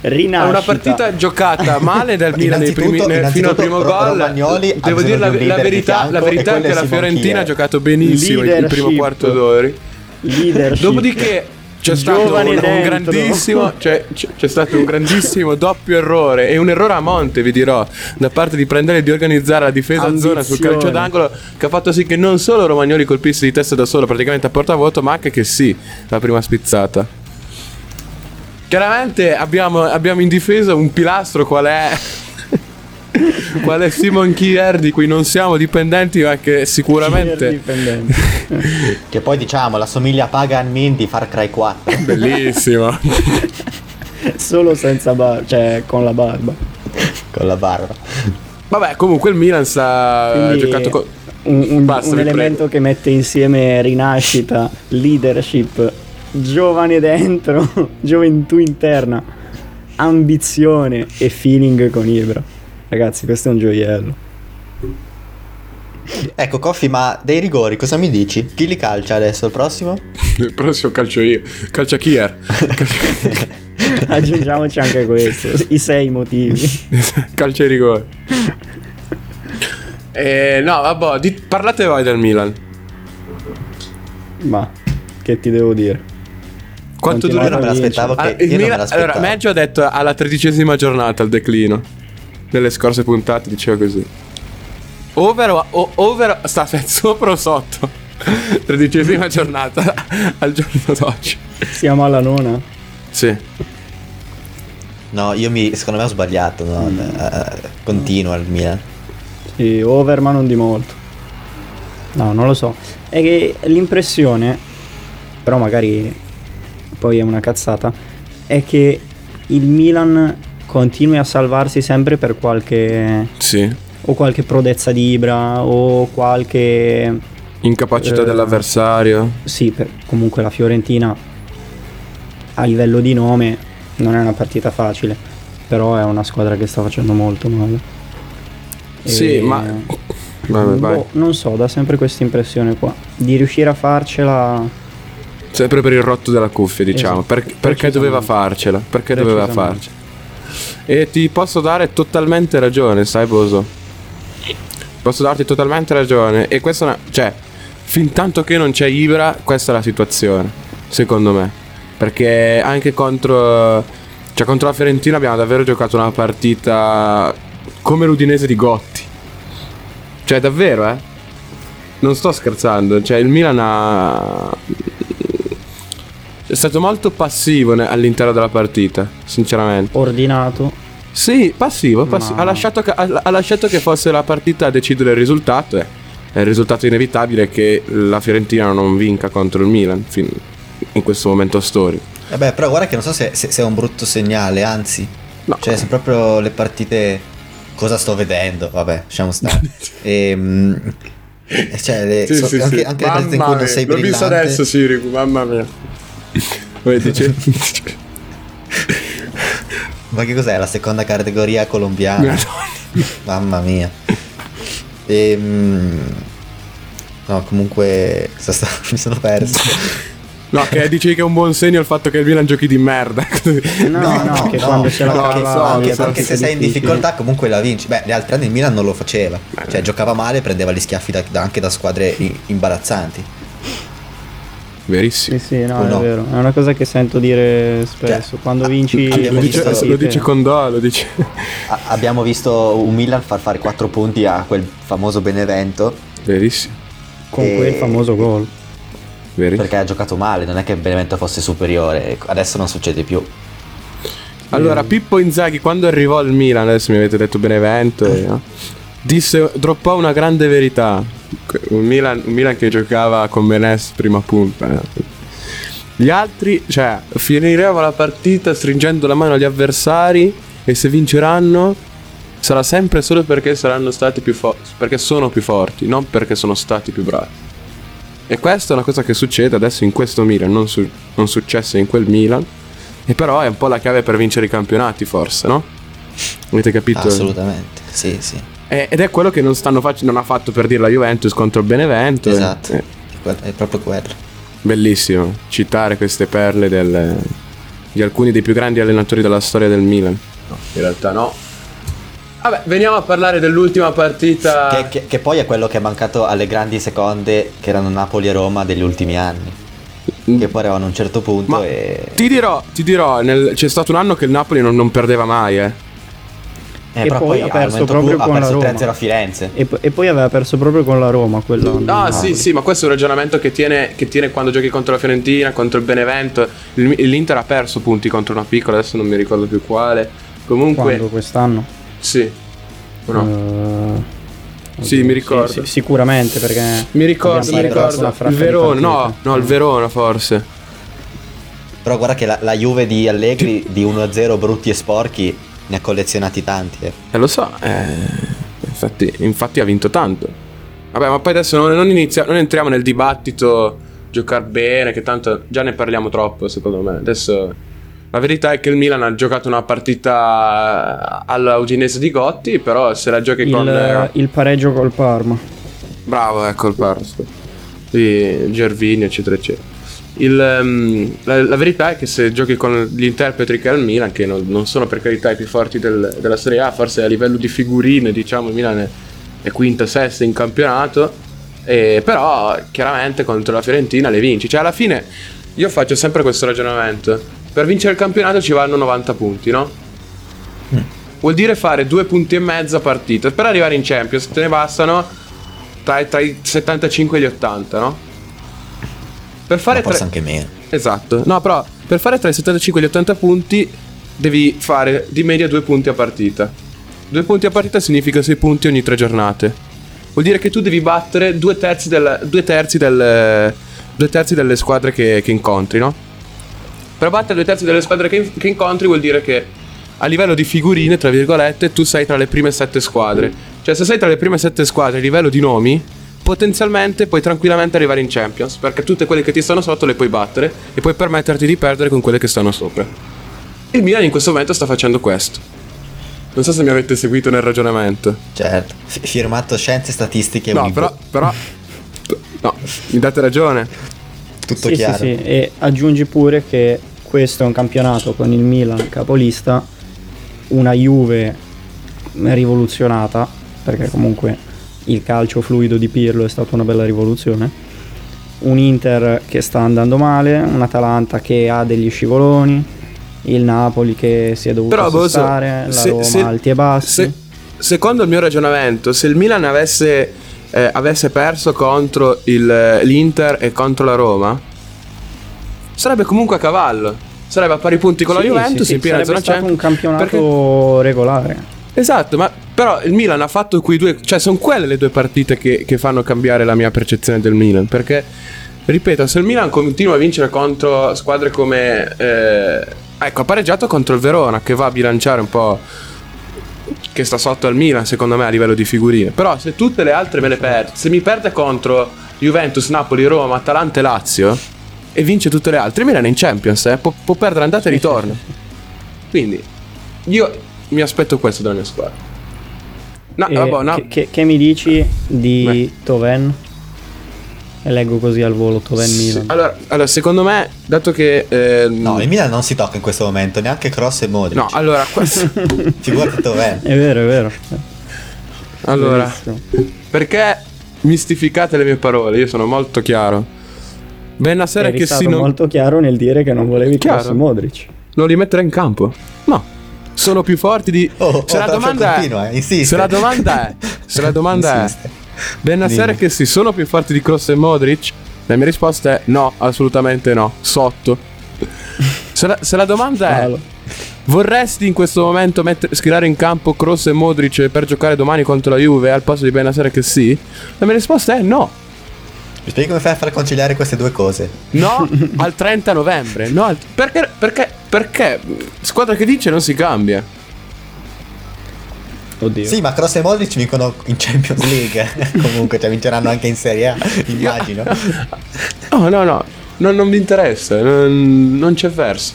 È Rinascita. una partita giocata male dal Milan primi- nel- fino al primo innanzitutto gol. Romagnoli Devo dire la, la di verità, fianco la verità è che è la Fiorentina ha giocato benissimo il- il primo quarto d'ora. Leadership. Dopodiché c'è stato un, un grandissimo cioè, c'è, stato un grandissimo doppio errore e un errore a monte vi dirò da parte di prendere e di organizzare la difesa a zona sul Ambizione. calcio d'angolo che ha fatto sì che non solo Romagnoli colpisse di testa da solo praticamente a portavoto ma anche che sì la prima spizzata chiaramente abbiamo, abbiamo in difesa un pilastro qual è quale Simon Kier di cui non siamo dipendenti, ma che sicuramente Dipendente. Che poi diciamo, la somiglia a Pagan Min di Far Cry 4 bellissimo. Solo senza barba, cioè con la barba. con la barba. Vabbè, comunque il Milan sta ha Quindi giocato con un, un- Basta, un elemento che mette insieme rinascita, leadership, giovane dentro, gioventù interna, ambizione e feeling con Ibra. Ragazzi, questo è un gioiello. Ecco, Coffi, ma dei rigori cosa mi dici? Chi li calcia adesso? Il prossimo? il prossimo calcio io. Calcia Kier. Aggiungiamoci anche questo, i sei motivi. calcia i rigori. Eh, no, vabbè, di- parlate voi del Milan. Ma che ti devo dire? Quanto Continua Io non me l'aspettavo Ah, che... il io non me Milan, l'aspettavo. allora, Meggio ha detto alla tredicesima giornata il declino. Nelle scorse puntate diceva così. Over o, o- over sta sopra o sotto? tredicesima giornata al giorno d'oggi. Siamo alla nona? Sì. No, io mi... secondo me ho sbagliato. No? Eh, continua il Milan. Sì, over ma non di molto. No, non lo so. È che l'impressione, però magari poi è una cazzata, è che il Milan continui a salvarsi sempre per qualche Sì. o qualche prodezza di Ibra o qualche Incapacità Eh. dell'avversario. sì, per- comunque la Fiorentina a livello di nome non è una partita facile, però è una squadra che sta facendo molto male. Sì, E- ma. Vabbè. Boh, non so, dà sempre questa impressione qua. Di riuscire a farcela. Sempre per il rotto della cuffia, diciamo. Esatto. Per- perché doveva farcela? Perché doveva farcela? E ti posso dare totalmente ragione, sai, Boso? Posso darti totalmente ragione. E questa è una. Cioè, fin tanto che non c'è Ibra, questa è la situazione. Secondo me. Perché anche contro. Cioè, contro la Fiorentina abbiamo davvero giocato una partita come l'Udinese di Gotti. Cioè, davvero, eh? Non sto scherzando. Cioè, il Milan ha. È stato molto passivo all'interno della partita, sinceramente. Ordinato. Sì, passivo, passivo. Ma- Ha, lasciato che, ha, ha lasciato che fosse la partita a decidere il risultato. E è il risultato inevitabile che la Fiorentina non vinca contro il Milan fin- in questo momento storico. Vabbè, Eh però guarda che non so se, se- se è un brutto segnale, anzi. No. Cioè, se proprio le partite... Cosa sto vedendo? Vabbè, lasciamo stare. Ehm, e cioè, le- so- anche, anche le partite in cui non sei brillante... Sirico, mamma mia. Come dice? Ma che cos'è? La seconda categoria colombiana? Mamma mia. Ehm, no, comunque... sta- mi sono perso. No, che dici che è un buon segno il fatto che il Milan giochi di merda. No, no, che quando ce la no, che- via anche, partite anche se sei in difficoltà comunque la vinci. Beh, gli altri anni il Milan non lo faceva. Cioè, giocava male, prendeva gli schiaffi da- da- anche da squadre imbarazzanti. Verissimo. Sì, sì, no, O è no? vero. È una cosa che sento dire spesso. Cioè, Quando vinci abbiamo Lo dice, partite- lo dice con Do, lo dice. A- abbiamo visto un Milan far fare 4 punti a quel famoso Benevento Verissimo. con e- quel famoso gol. Verissimo. perché ha giocato male, non è che Benevento fosse superiore. Adesso non succede più. Allora, Pippo Inzaghi, quando arrivò al Milan, adesso mi avete detto Benevento, eh, disse, droppò una grande verità. Un Milan, un Milan che giocava con Menes prima punta. eh. Gli altri, cioè, finiremo la partita stringendo la mano agli avversari e se vinceranno sarà sempre solo perché saranno stati più forti, perché sono più forti, non perché sono stati più bravi. E questa è una cosa che succede adesso in questo Milan, non, su- non successe in quel Milan. E però è un po' la chiave per vincere i campionati, forse, no? Avete capito? Assolutamente. Sì, sì. Eh, ed è quello che non, stanno fac- non ha fatto per dire la Juventus contro il Benevento. Esatto. Eh, È proprio quello. bellissimo citare queste perle del- di alcuni dei più grandi allenatori della storia del Milan. No, in realtà no. Vabbè, veniamo a parlare dell'ultima partita. Che, che- che poi è quello che è mancato alle grandi seconde che erano Napoli e Roma degli ultimi anni. Che poi arrivavano a un certo punto Ma e. ti dirò, ti dirò, nel- c'è stato un anno che il Napoli non, non perdeva mai, eh. Eh, E però poi poi ha perso proprio con la perso Roma. 3-0 a Firenze. E, e poi aveva perso proprio con la Roma quell'anno. Ah, sì, sì, ma questo è un ragionamento che tiene, che tiene quando giochi contro la Fiorentina, contro il Benevento. L'Inter ha perso punti contro una piccola, adesso non mi ricordo più quale. Comunque, Quando quest'anno? sì. No? Eh, Sì, oddio, mi ricordo. sì, sicuramente perché mi ricordo, mi ricordo. Il Verona, no, no, il Verona forse. Però guarda che la, la Juve di Allegri di 1-0 brutti e sporchi ne ha collezionati tanti. eh. Eh, lo so, eh, infatti, infatti ha vinto tanto. Vabbè, ma poi adesso non, non inizia- non entriamo nel dibattito giocare bene, che tanto già ne parliamo troppo, secondo me. Adesso la verità è che il Milan ha giocato una partita alla Udinese di Gotti, però se la giochi con... il, eh, il pareggio col Parma. Bravo, ecco il Parso. Di Gervini, eccetera, eccetera. Il, ehm, la, la verità è che se giochi con gli interpreti che ha il Milan, che non, non sono per carità i più forti del- della Serie A, forse a livello di figurine, diciamo, il Milan è, è quinta, sesta in campionato, e, però chiaramente contro la Fiorentina le vinci. Cioè alla fine io faccio sempre questo ragionamento. Per vincere il campionato ci vanno 90 punti, no? Vuol dire fare due punti e mezzo a partita. Per arrivare in Champions te ne bastano tra, tra i 75 e gli 80, no? Per fare Ma forse tre- anche meno. Esatto. No, però per fare tra i 75 e gli 80 punti devi fare di media due punti a partita. Due punti a partita significa 6 punti ogni tre giornate. Vuol dire che tu devi battere due terzi, del, due terzi, del, due terzi delle squadre che, che incontri, no? Per battere due terzi delle squadre che, che incontri vuol dire che a livello di figurine, tra virgolette, tu sei tra le prime sette squadre. Cioè, se sei tra le prime sette squadre a livello di nomi, potenzialmente puoi tranquillamente arrivare in Champions. Perché tutte quelle che ti stanno sotto le puoi battere e puoi permetterti di perdere con quelle che stanno sopra. Il Milan in questo momento sta facendo questo. Non so se mi avete seguito nel ragionamento. Certo. F- firmato scienze statistiche No, però, però. No, mi date ragione. tutto sì, chiaro. sì, sì. E aggiungi pure che questo è un campionato con il Milan capolista, una Juve rivoluzionata, perché comunque il calcio fluido di Pirlo è stata una bella rivoluzione. Un Inter che sta andando male, un Atalanta che ha degli scivoloni, il Napoli che si è dovuto Però Boso, assestare, la Roma se- alti e bassi. se- secondo il mio ragionamento, se il Milan avesse, eh, avesse perso contro il- l'Inter e contro la Roma, sarebbe comunque a cavallo. Sarebbe a pari punti con la Sì, Juventus sì, sì, in piena sarebbe zona stato un Champions. campionato Perché- regolare. Esatto, ma però il Milan ha fatto quei due, cioè sono quelle le due partite che, che fanno cambiare la mia percezione del Milan, perché ripeto, se il Milan continua a vincere contro squadre come eh, ecco, ha pareggiato contro il Verona che va a bilanciare un po' che sta sotto al Milan, secondo me a livello di figurine. Però se tutte le altre me le perde, se mi perde contro Juventus, Napoli, Roma, Atalanta e Lazio e vince tutte le altre, il Milan è in Champions, eh, può, può perdere andata e ritorno. Quindi io mi aspetto questo dalla mia squadra. No, E vabbè, no. che, che- che mi dici di Beh. Toven? E leggo così al volo Toven Sì, Milan. Allora, allora, secondo me, dato che... ehm, No, il Milan non si tocca in questo momento, neanche Cross e Modric. no, allora, questo- Figurati dov'è. È vero, è vero. allora, Verissimo. perché mistificate le mie parole? Io sono molto chiaro. Benasera Eri che stato sì, non, molto chiaro nel dire che non volevi Chiaro. Cross e Modric. non li metterei in campo. No. Sono più forti di... Oh, se, oh, la domanda continua, è, eh, insiste. se la domanda è... Se la domanda Insiste. è... Dimmi. che sì, sono più forti di Cross e Modric? La mia risposta è no, assolutamente no. Sotto. Se la, se la domanda è... Vorresti in questo momento mettere, schierare in campo Cross e Modric per giocare domani contro la Juve al posto di Benasera che sì? La mia risposta è no. Mi spieghi come fai a far conciliare queste due cose? No al 30 novembre. No, al- perché, perché, perché squadra che vince non si cambia. Oddio. Sì, ma Cross e Modric vincono in Champions League. Comunque, cioè vinceranno anche in Serie A, immagino. No, no, no. Non, non mi interessa. Non, non c'è verso.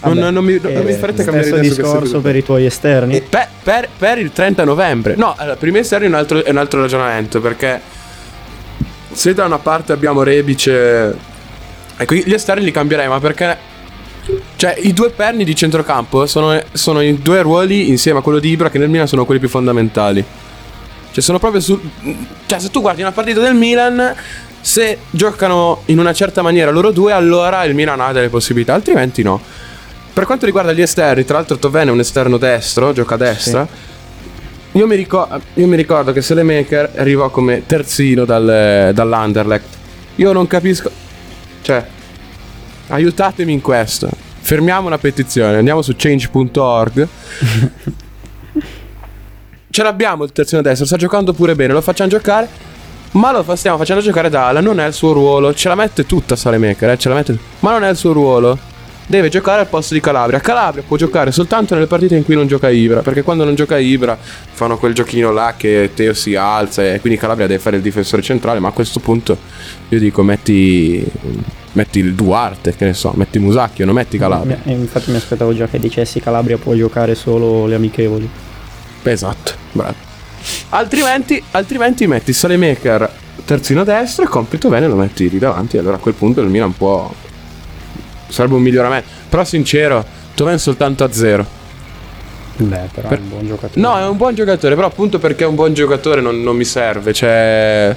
Non, Vabbè, non mi, non eh, mi farete cambiare queste discorso per i tuoi esterni. E per, per- per il 30 novembre. No, allora, per i miei esterni è un altro, è un altro ragionamento perché se da una parte abbiamo Rebice, ecco, gli esterni li cambierei, ma perché... Cioè, i due perni di centrocampo sono, sono i due ruoli insieme a quello di Ibra che nel Milan sono quelli più fondamentali. Cioè, sono proprio su... Cioè, se tu guardi una partita del Milan, se giocano in una certa maniera loro due, allora il Milan ha delle possibilità, altrimenti no. Per quanto riguarda gli esterni, tra l'altro Toven è un esterno destro, gioca a destra. Io, mi ricor- io mi ricordo che Selemaker arrivò come terzino dal- dall'Anderlecht. Io non capisco. Cioè, aiutatemi in questo. Fermiamo una petizione, andiamo su change.org ce l'abbiamo il terzino destro, sta giocando pure bene, lo facciamo giocare. Ma lo stiamo facendo giocare Dalla, non è il suo ruolo. Ce la mette tutta Salemaker, eh, ce la mette. Ma non è il suo ruolo. Deve giocare al posto di Calabria. Calabria può giocare soltanto nelle partite in cui non gioca Ibra. Perché quando non gioca Ibra fanno quel giochino là che Teo si alza e quindi Calabria deve fare il difensore centrale. Ma a questo punto io dico metti. Metti il Duarte, che ne so, metti Musacchio, non metti Calabria. Infatti mi aspettavo già che dicessi Calabria può giocare solo le amichevoli. Esatto, bravo. Altrimenti, altrimenti metti Salemaker terzino destro e compito bene lo metti lì davanti. Allora a quel punto il Milan può. Sarebbe un miglioramento. Però sincero, Toven soltanto a zero. Beh, però Per- è un buon giocatore. No, è un buon giocatore, però appunto perché è un buon giocatore non, non mi serve. Cioè.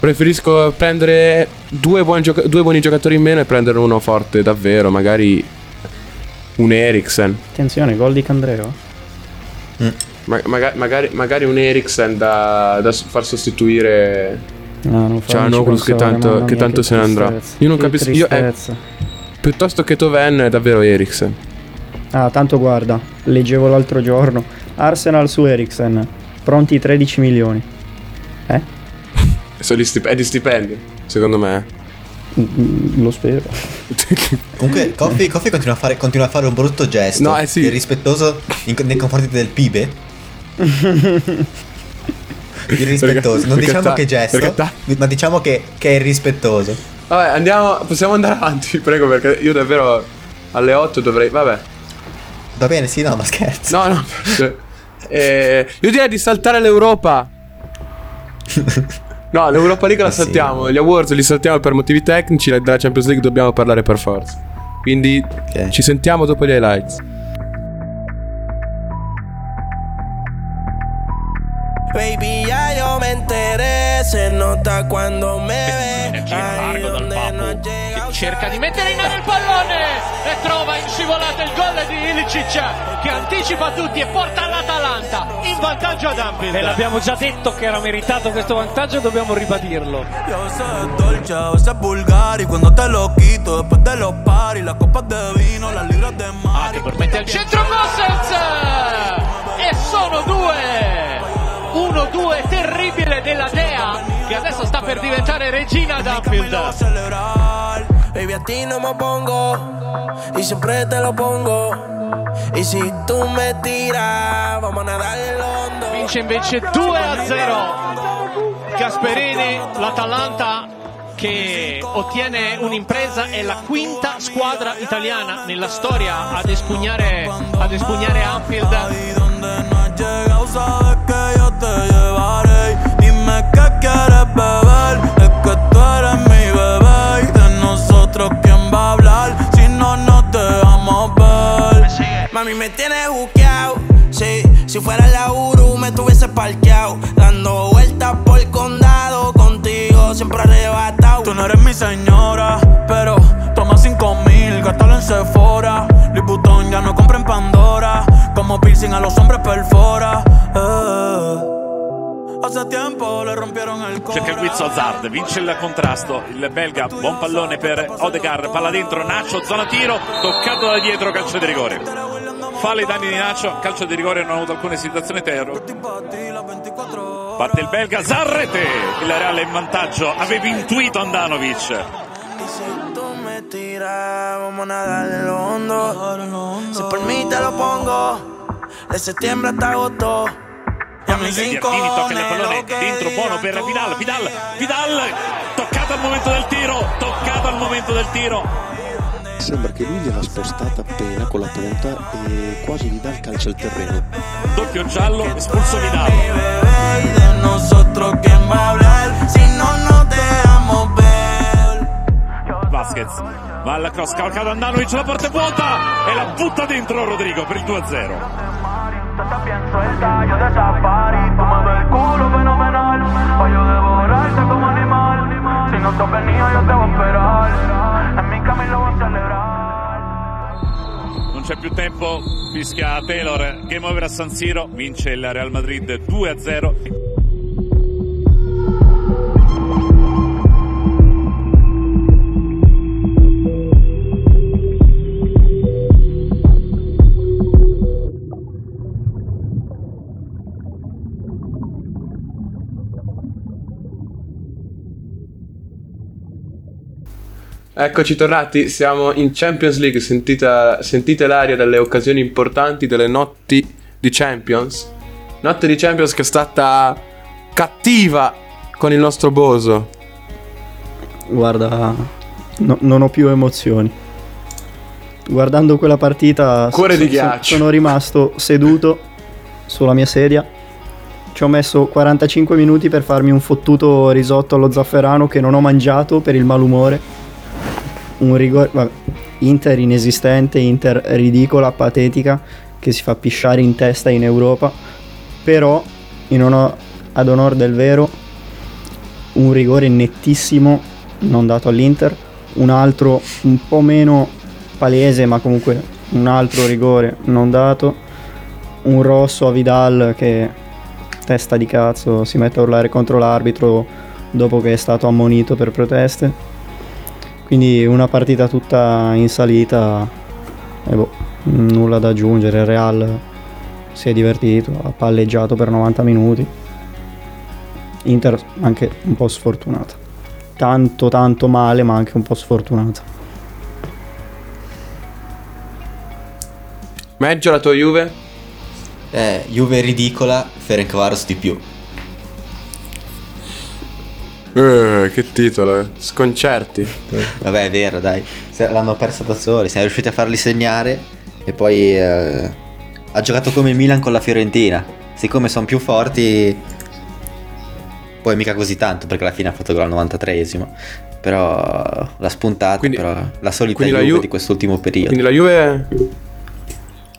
Preferisco prendere due, buoni gioca- due buoni giocatori in meno e prendere uno forte davvero. Magari un Eriksen. Attenzione, gol di Candreo. Ma- maga- magari, magari un Eriksen da, da s- far sostituire No, non Noculus, che tanto- che tanto se ne andrà. Io non capisco- io- eh. Piuttosto che Toven è davvero Eriksen. Ah, tanto guarda, leggevo l'altro giorno. Arsenal su Eriksen. Pronti 13 milioni. Eh? Sono gli stip- è di stipendio, secondo me. Mm, Lo spero. Comunque, Coffee, Coffee continua, a fare, continua a fare un brutto gesto. No, eh sì. Irrispettoso in- nei confronti del pibe. irrispettoso. non perché diciamo ta- che gesto, ta- ma diciamo che, che è irrispettoso. Vabbè, andiamo. Possiamo andare avanti, prego, perché io davvero alle 8 dovrei. Vabbè. Va bene, sì, no, ma scherzo. No, no. eh, io direi di saltare l'Europa. No, l'Europa League la Eh sì. saltiamo. Gli awards li saltiamo per motivi tecnici. la- Della Champions League dobbiamo parlare per forza. Quindi Ok. ci sentiamo dopo gli highlights. Baby, ya yo me enteré, se nota cuando me ve. Largo dal Papu che cerca di mettere in aria il pallone e trova in scivolata il gol di Ilicic che anticipa tutti e porta l'Atalanta in vantaggio ad Anfield. E l'abbiamo già detto che era meritato questo vantaggio, dobbiamo ribadirlo. Veces es dolce, es vulgar Y cuando te lo quito, después de los paris Las copas de vino, las libras de Ah, mar che permette al centro Gossens e sono due 1-2 terribile della Dea che adesso sta per diventare regina a celebrar Baby, a ti no me pongo Y siempre te lo pongo. Y si tú me tiras, vamos a nadar hondo vince invece 2-0 Gasperini l'Atalanta che ottiene un'impresa è la quinta squadra italiana nella storia ad espugnare, ad espugnare Anfield Mami, me tienes buqueado. Sí, si fuera la Uru, me tuviese parqueado. Dando vueltas por el condado, contigo siempre arrebatado. Tú no eres mi señora, pero toma cinco mil, gástalo en Sephora. Louis Vuitton ya no compra en Pandora. Como piercing a los hombres perfora. Eh. Hace tiempo le rompieron el cerca il guizzo Hazard vince il contrasto il belga buon pallone per Odegaard palla dentro Nacho zona tiro toccato da dietro calcio di rigore fa le danni di Nacho. Calcio di rigore non ha avuto alcuna esitazione Tero. Parte il belga Zarrete. Il Reale in vantaggio. Avevi intuito Andanovic. Si tú me te lo pongo, de septiembre hasta agosto. Bertini tocca il pallone. Dentro buono per Vidal. Vidal Vidal toccato al momento del tiro. Toccato al momento del tiro Sembra che lui gliela spostata appena con la punta e quasi gli dà il calcio al terreno. doppio giallo espulso Vidal. Vasquez va alla cross calcato Andanovic la porta vuota e la butta dentro Rodrigo per il 2-0 più tempo fischia Taylor game over a San Siro vince il Real Madrid 2-0 Eccoci tornati, siamo in Champions League, sentite, sentite l'aria delle occasioni importanti, delle notti di Champions. Notte di Champions che è stata cattiva con il nostro Boso. Guarda, no- non ho più emozioni. Guardando quella partita Cuore so- di ghiaccio. sono rimasto seduto sulla mia sedia. Ci ho messo 45 minuti per farmi un fottuto risotto allo zafferano che non ho mangiato per il malumore. Un rigore... Inter inesistente, Inter ridicola, patetica, che si fa pisciare in testa in Europa. Però, in ono- ad onor del vero, un rigore nettissimo non dato all'Inter, un altro un po' meno palese, ma comunque un altro rigore non dato, un rosso a Vidal che testa di cazzo si mette a urlare contro l'arbitro dopo che è stato ammonito per proteste. Quindi una partita tutta in salita e boh, nulla da aggiungere, il Real si è divertito, ha palleggiato per 90 minuti. Inter anche un po' sfortunata. Tanto tanto male, ma anche un po' sfortunata. Meggio la tua Juve? Eh, Juve ridicola, Ferencvaros di più. Eh, che titolo, eh. Sconcerti. Vabbè, è vero, dai. L'hanno persa da soli, siamo riusciti a farli segnare e poi eh, ha giocato come il Milan con la Fiorentina. Siccome sono più forti, poi mica così tanto perché alla fine ha fatto gol al 93esimo. Però l'ha spuntata, Quindi- però la solita quindi la Juve Ju- di quest'ultimo periodo. Quindi la Juve...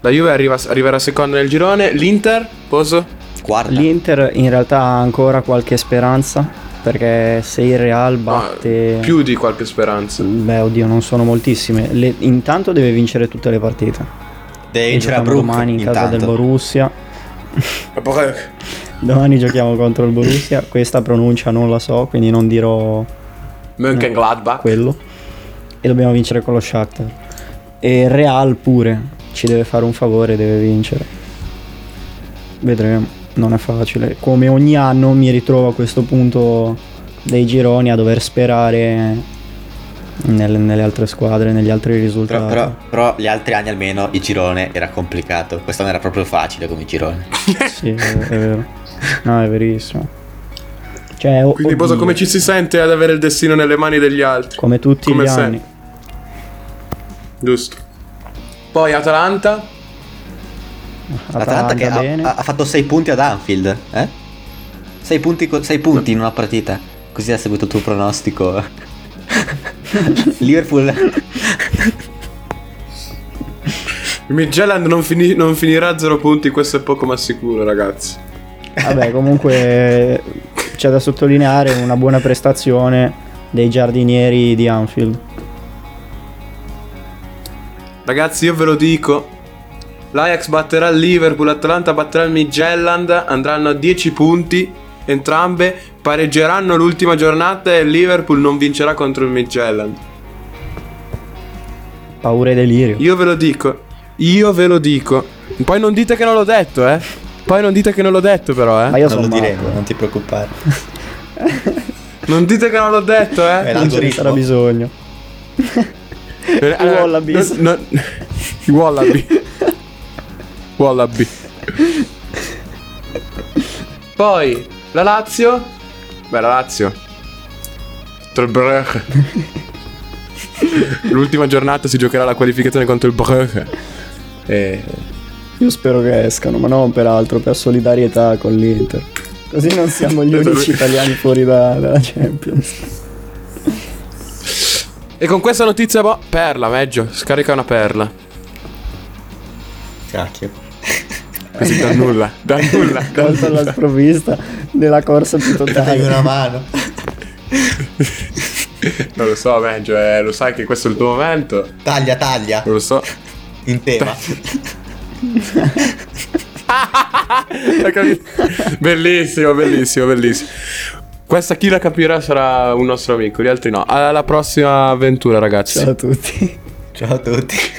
La Juve arriva, arriverà seconda nel girone. L'Inter, Poso? Guarda, L'Inter in realtà ha ancora qualche speranza perché se il Real batte... Ah, più di qualche speranza. Beh, oddio, non sono moltissime. Le- Intanto deve vincere tutte le partite. deve vincere a Brook domani in casa del intanto. Borussia. Eh, Domani giochiamo contro il Borussia. Questa pronuncia non la so, quindi non dirò Mönchengladbach. quello. E dobbiamo vincere con lo Shakhtar. E il Real pure ci deve fare un favore, deve vincere. Vedremo, non è facile. Come ogni anno mi ritrovo a questo punto dei gironi a dover sperare nelle, nelle altre squadre, negli altri Però, risultati. però- però gli altri anni almeno il girone era complicato. Quest'anno era proprio facile come girone. Sì, è, è vero. No, è verissimo. Cioè, o- Quindi, oddio, come ci si sente ad avere il destino nelle mani degli altri? come tutti come gli se- anni. Giusto. Poi Atalanta. L'Atalanta che ha, ha- fatto 6 punti ad Anfield, eh? 6 punti, 6 punti in una partita. Così ha seguito il tuo pronostico. Liverpool. Il Midtjylland non, fini- non finirà a zero punti, questo è poco ma sicuro, ragazzi. Vabbè, comunque c'è da sottolineare una buona prestazione dei giardinieri di Anfield. Ragazzi, io ve lo dico. L'Ajax batterà il Liverpool, l'Atalanta batterà il Midtjylland, andranno a 10 punti entrambe, pareggeranno l'ultima giornata e il Liverpool non vincerà contro il Midtjylland. Paura e delirio. Io ve lo dico. Io ve lo dico. Poi non dite che non l'ho detto, eh. Poi non dite che non l'ho detto però, eh. Ma io non sono lo diremo, matto. non ti preoccupare. Non dite che non l'ho detto, È eh. Non ce ne sarà bisogno. Wallabies. no- Wallaby. Wallaby. Poi la Lazio. Beh, la Lazio. Brugge. L'ultima giornata si giocherà la qualificazione contro il Brugge. E Io spero che escano, ma non per altro, per solidarietà con l'Inter. Così non siamo gli unici italiani fuori da- dalla Champions. E con questa notizia, boh, perla, meglio. Scarica una perla. Cacchio. Così da nulla, da nulla. da Colto alla nulla. sprovvista della corsa più Dammi totale. una mano. Non lo so, meglio, eh, lo sai che questo è il tuo momento. Taglia, taglia. Non lo so. In tema. Bellissimo, bellissimo, bellissimo. Questa chi la capirà sarà un nostro amico, gli altri no. Alla prossima avventura, ragazzi. Ciao a tutti. Ciao a tutti.